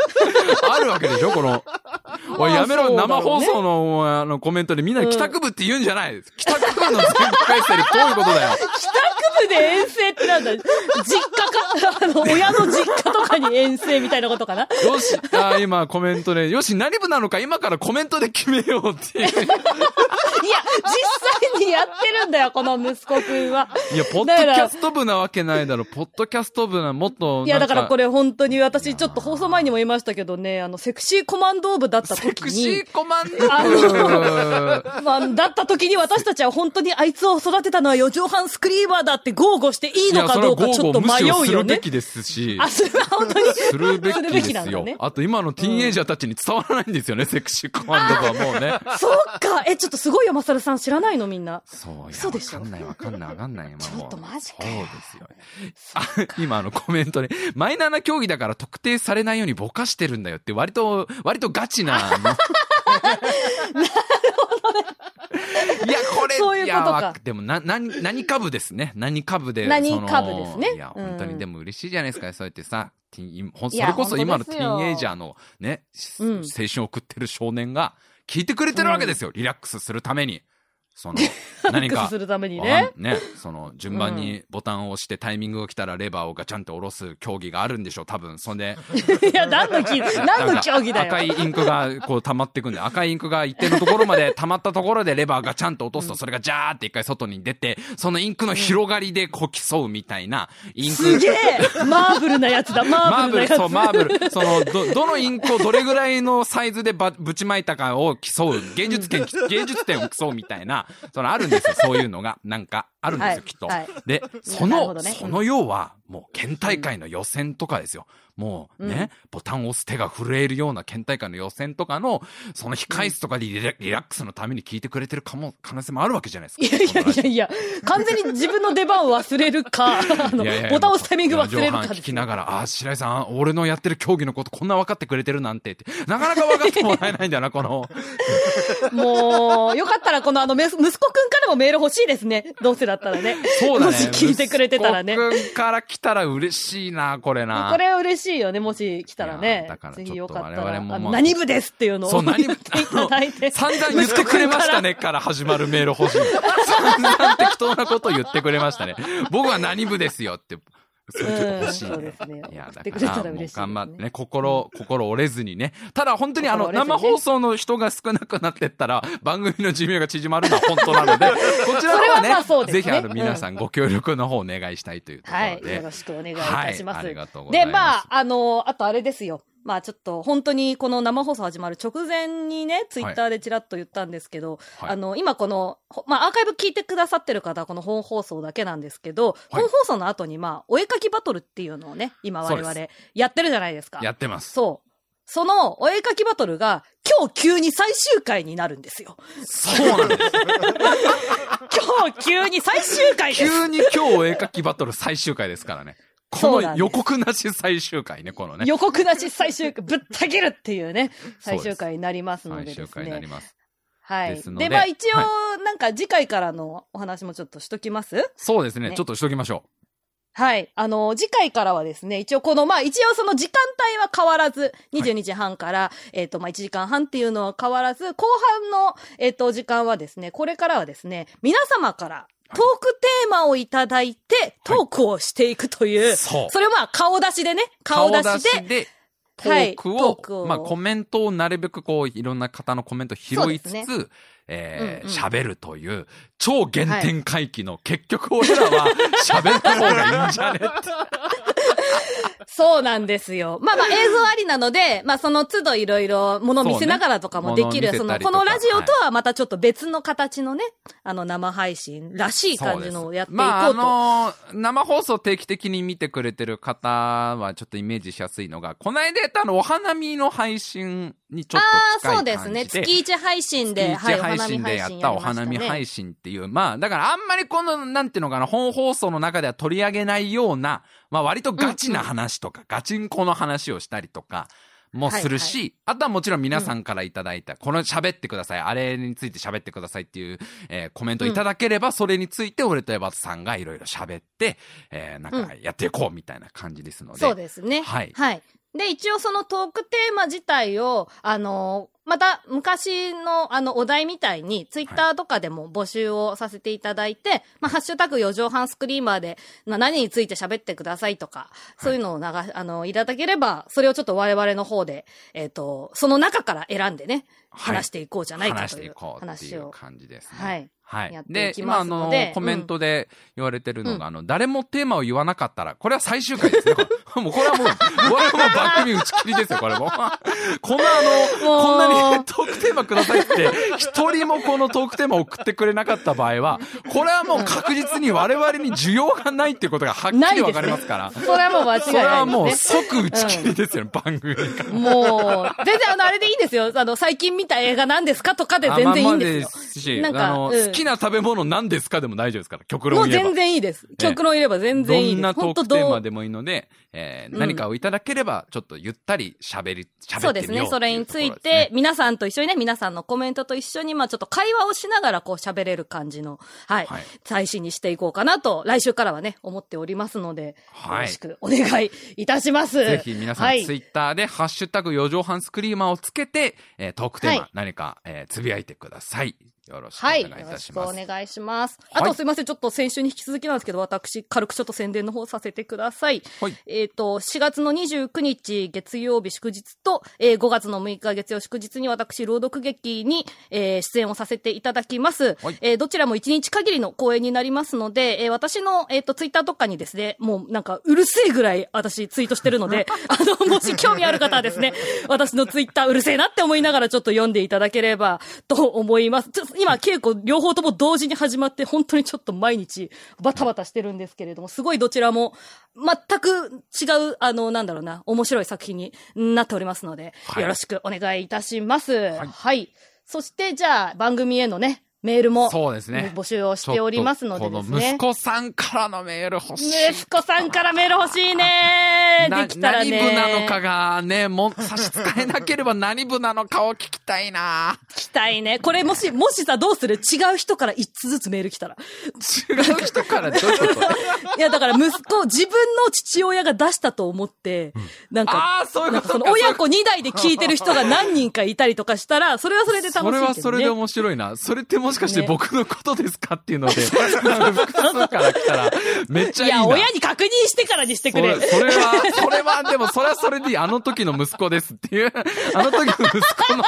あるわけでしょこの、[laughs] おい、やめろ、生放送の、あの、コメントでみんな帰宅部って言うんじゃない、帰宅部の全回生でどういうことだよ。帰宅部で遠征ってなんだ実家か、あの、親の実家とかに遠征みたいなことかなよし、あー今コメントで、よし、何部なのか今からコメントで決めようっていう。[laughs] 実際にやってるんだよ、この息子くんは。いや、ポッドキャスト部なわけないだろ。ポッドキャスト部な、もっと。いや、だからこれ、れ本当に私ちょっと放送前にも言いましたけどね、あの、セクシーコマンド部だった時に。セクシーコマンド？部。[laughs] まあ、だった時に私たちは本当にあいつを育てたのは四畳半スクリーバーだって豪語していいのかどうかちょっと迷うよね。るべきですし。あ、それは本当に。するべきですよ。ねあと今のティーンエイジャーたちに伝わらないんですよね、セクシーコマンド部はもうね。そうか。え、ちょっとすごいよ、マサルさん知らないのみんな。そう、嘘でしょ？わかんないわかんないわかんない。今もうちょっとマジかそうですよ。あ、今あのコメントで、マイナーな競技だから特定されないようにぼかしてるんだよって割と、割とガチな。なるほどね。いや、これ、そういうことかでも、な、な、何株ですね。何株で。何株ですねいや、うん本当にでも嬉しいじゃないですか、そうやってさ。それこそ今のティーンエイジャーのね、うん青春を送ってる少年が聞いてくれてるわけですよ。リラックスするために。その、[laughs] 何かす。るためにわねね、その、順番にボタンを押してタイミングが来たらレバーをガチャンって下ろす競技があるんでしょう、多分。そんで、[laughs] いや、何のき、何の競技だよ。赤いインクがこう溜まっていくんで、赤いインクが一定のところまで溜まったところでレバーがちゃんと落とすと、それがジャーって一回外に出て、そのインクの広がりでこう競うみたいな、インク。すげえマーブルなやつだ、ママーブル。そう、マーブル。その、ど、どのインクをどれぐらいのサイズでばぶちまいたかを競う、芸術点、芸術点を競うみたいな、そのあるんですよ、そういうのが。なんか、あるんですよ、はいきっとはい。で、[laughs] その、その要は、もう県大会の予選とかですよ。もうね、ボタンを押す手が震えるような県大会の予選とかの、その控室とかでリラックスのために聞いてくれてるかも、可能性もあるわけじゃないですか。いやいやいやいや、完全に自分の出番を忘れるか、[laughs] ボタンを押すタイミング忘れるか聞きながら、あー、白井さん、俺のやってる競技のことこんな分かってくれてるなんてって、なかなか分かってもらえないんだよな、この。[laughs] もう、よかったらこのあの、め息子くんからもメール欲しいですね。どうせだったらね。そうだね。もし聞いてくれてたらね。息子から来たら嬉しいな、これな。これは嬉しいよね、もし来たらねだから。ぜひよかったら、何部ですっていうのをそう、何言っていただいて。散々言ってくれましたねから始まるメール欲しい。散々適当なこと言ってくれましたね。僕は何部ですよって。それちょっと欲しいそうですねいや、だから、頑張ってね、心、心折れずにね。ただ本当にあの、生放送の人が少なくなってったら、番組の寿命が縮まるのは本当なので、[laughs] こちらの方ね、ぜひあの、皆さんご協力の方をお願いしたいというとこはい。ろで。よろしくお願いいたします。はいありがとうございで、ますまあ、あの、あとあれですよ。まあちょっと本当にこの生放送始まる直前にね、ツイッターでちらっと言ったんですけど、はいあの、今この、ほまあアーカイブ聞いてくださってる方はこの本放送だけなんですけど、はい本放送の後にまあ、お絵かきバトルっていうのをね、今我々でやってるじゃないですか。やってます。そう。そのお絵かきバトルが今日急に最終回になるんですよ。そうなんです。[laughs] 今日急に最終回です。急に今日お絵描きバトル最終回ですからね。この予告なし最終回ね、このね。予告なし最終回、ぶった切るっていうね、[laughs] 最終回になりますのでです最終回になりね。ます。はい。ででで、まあ一応、はなんか次回からのお話もちょっとしときますそうですね。ねちょっとしときましょはい。あの、次回からはですね、一応この、まあ一応その時間帯は変わらず、22時半から、えっ、と、まあ1時間半っていうのは変わらず、後半の、えっ、と、時間はですね、これからはですね、皆様から、トークテーマをいただいて、トークをしていくという、そう。それをまあ顔出しで。ね、顔出しで、で、トはいークを、トークを。まあコメントをなるべくこう、いろんな方のコメントを拾いつつ、そうですえーうんうん。喋、るという、超原点回帰の、結局俺らは喋った方がいいんじゃねって。[laughs] そうなんですよ。まあまあ映像ありなので、まあその都度いろいろもの見せながらとかもできる、そ,、ね物を見せたりとかこのラジオとはまたちょっと別の形のね、あの生配信らしい感じのをやっていこうと。まあ、あのー生放送定期的に見てくれてる方はちょっとイメージしやすいのが、この間やったあの、お花見の配信にちょっと近いああ、感じで。そうですね。月一配信で、月一配信でやったお花見配信。信っていう、まあ、だからあんまりこの、なんていうのかな、本放送の中では取り上げないような、まあ割とガチな話とか、ガチンコの話をしたりとか、もするし、はあとはもちろん皆さんからいただいた、この喋ってください、あれについて喋ってくださいっていう、えーコメントいただければ、それについて俺とエバトさんがいろいろ喋って、えーなんかやっていこうみたいな感じですので。そうですね。はいはい。で、一応そのトークテーマ自体を、あのーまた、昔の、あの、お題みたいに、ツイッターとかでも募集をさせていただいて、まあ、ハッシュタグ4畳半スクリーマーで、まあ、何について喋ってくださいとか、そういうのを流し、あの、いただければ、それをちょっと我々の方で、えっ、と、その中から選んでね、はい話していこうじゃないか話していというこうってい。感じですね。はい。はいやっ。てでい、き今、あますのコメントで言われてるのが、うんあの、誰もテーマを言わなかったら、これは最終回ですね。[laughs] [laughs] もう、これはもう、これはもう番組打ち切りですよ、これも。こんなあの、もうこんなにトークテーマくださいって、一人もこのトークテーマを送ってくれなかった場合は、これはもう確実に我々に需要がないっていうことがはっきりわかりますから。それはもう間違いそれはもう。即打ち切りですよね、番組。もう、全然あの、あれでいいんですよ。あの、最近見た映画何ですかとかで全然いいんですよ。あまなんか好きな食べ物何ですかでも大丈夫ですから、極論もう言えば。全然いいです。極論入れば全然いいです。どんなトークテーマでもいいので、えーうん何かをいただければ、ちょっとゆったり喋り、喋そうですね。ってみようっていうですね。それについて、皆さんと一緒にね、皆さんのコメントと一緒に、まあちょっと会話をしながらこう喋れる感じの、はい、はい最新にしていこうかなと、来週からはね、思っておりますので、はいよろしくお願いいたします。ぜひ皆さん、はいツイッターで、ハッシュタグ4畳半スクリーマーをつけて、えートークテーマ、はい何か、えーつぶやいてください。よろしくおはい。願いいよろしくたします。お願いします。はいあとすいません。ちょっと先週に引き続きなんですけど、私、軽くちょっと宣伝の方させてください。はいえっ、と、4月の29日月曜日祝日と、えー5月の6日月曜祝日に私、朗読劇に、えー出演をさせていただきます。はいえーどちらも1日限りの公演になりますので、えー私の、えっ、と、ツイッターとかにですね、もうなんか、うるせえぐらい私ツイートしてるので、[laughs] あの、もし興味ある方はですね、私のツイッターうるせえなって思いながらちょっと読んでいただければと思います。ちょ今、稽古両方とも同時に始まって、本当にちょっと毎日バタバタしてるんですけれども、すごいどちらも全く違う、あの、なんだろうな、面白い作品になっておりますので、はいよろしくお願いいたします。はい。そして、じゃあ、番組へのね、メールも、そうですね。募集をしておりますのでですね息。子さんからのメール欲しい。息子さんからメール欲しいねなできたらね。何部なのかがね、もう差し支えなければ何部なのかを聞きたいな聞きたいね。これもし、もしさ、どうする？違う人から一つずつメール来たら。違う人から？どういうこと？[laughs] いや、だから息子、自分の父親が出したと思って、なんか、ああ、そういうことかその親子2代で聞いてる人が何人かいたりとかしたら、それはそれで楽しいね。それはそれで面白いな。それってもしかしてね僕のことですかっていうので、複数から来たら、めっちゃいいな。いや、親に確認してからにしてくれ。それそれは、それは、でも、それはそれでいい。あの時の息子ですっていう、[laughs] あの時の息子の。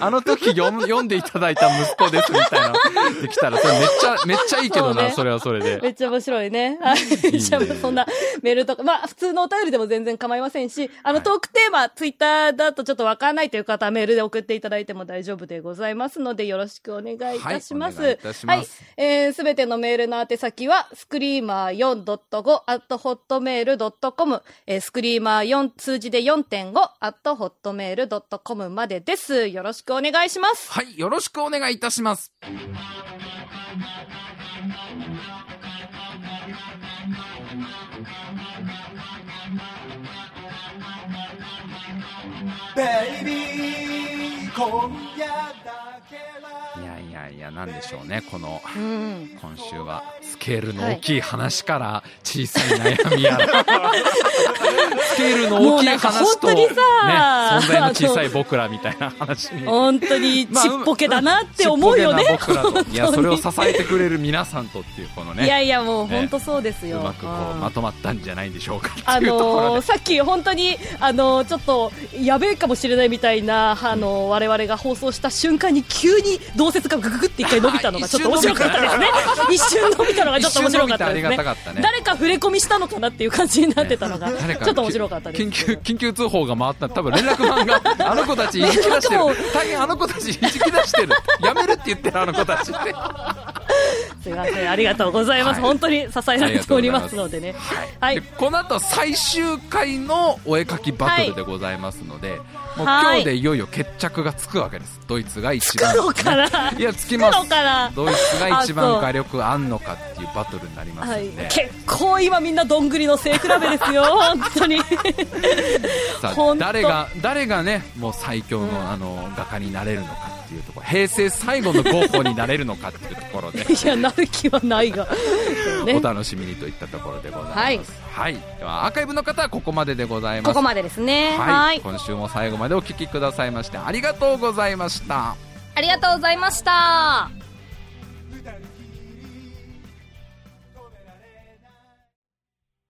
あの時読む読んでいただいた息子ですみたいな、できたら、それめっちゃ、めっちゃいいけどな、そうねそれはそれで。めっちゃ面白いね。はい。じゃあ、そんなメールとか、まあ、普通のお便りでも全然構いませんし、あの、トークテーマ、ツイッターだとちょっとわかんないという方はメールで送っていただいても大丈夫でございますので、よろしくお願いいたします。はいいいたしますはい。えーすべてのメールの宛先は、スクリーマー4.5 at hotmail.com、えースクリーマー4数字で4.5 at hotmail.com までです。よろしくお願いします。はい、よろしくお願いいたします。ベイビー今夜いやいやいや、なんでしょうね、この、うん。今週は、スケールの大きい話から、小さい悩みやら、[laughs] スケールの大きい話と、ね、存在の小さい僕らみたいな話に。本当にまあちっぽけだなって思うよね。ちっぽけな僕らと。いや、それを支本えてくれる皆さんとっていう、このね。いやいや、もうね本当そうですよ。うまくこう、うんまとまったんじゃないでしょうかあ。のーさっき本当に、あのーちょっと、やべえかもしれないみたいな、あのー我々が放送した瞬間に急に同説がグググって [laughs] 一回伸びたのがちょっと面白かったですね。一瞬伸びたのがちょっと面白かったですねね。誰か触れ込みしたのかなっていう感じになってたのが、ち誰かょっと面白かった。緊急、緊急通報が回った多分連絡マンが、あの子たちいじき出してる。大変あの子たちいじき出してる。やめるって言ってるあの子たちって。すいません、ありがとうございます。はい本当に支えられておりますのでね。はいで。この後最終回のお絵描きバトルでございますので、もうはい。今日でいよいよ決着がつくわけです。ドイツが一番、つくのかな？いや、つきます。ドイツが一番画力あんのかっていうバトルになりますはいんで、、結構今みんなどんぐりの背比べですよ、[laughs] 本当に。さあ誰が誰がねもう最強の,、あの画家になれるのかっていうところ。平成最後のゴッホになれるのかっていうとこころで。いや、なる気はないが。ね [laughs] お楽しみにといったところでございます。はい、ではアーカイブの方はここまででございますここまでですね。はい、はい。今週も最後までお聞きくださいましてありがとうございましたありがとうございました。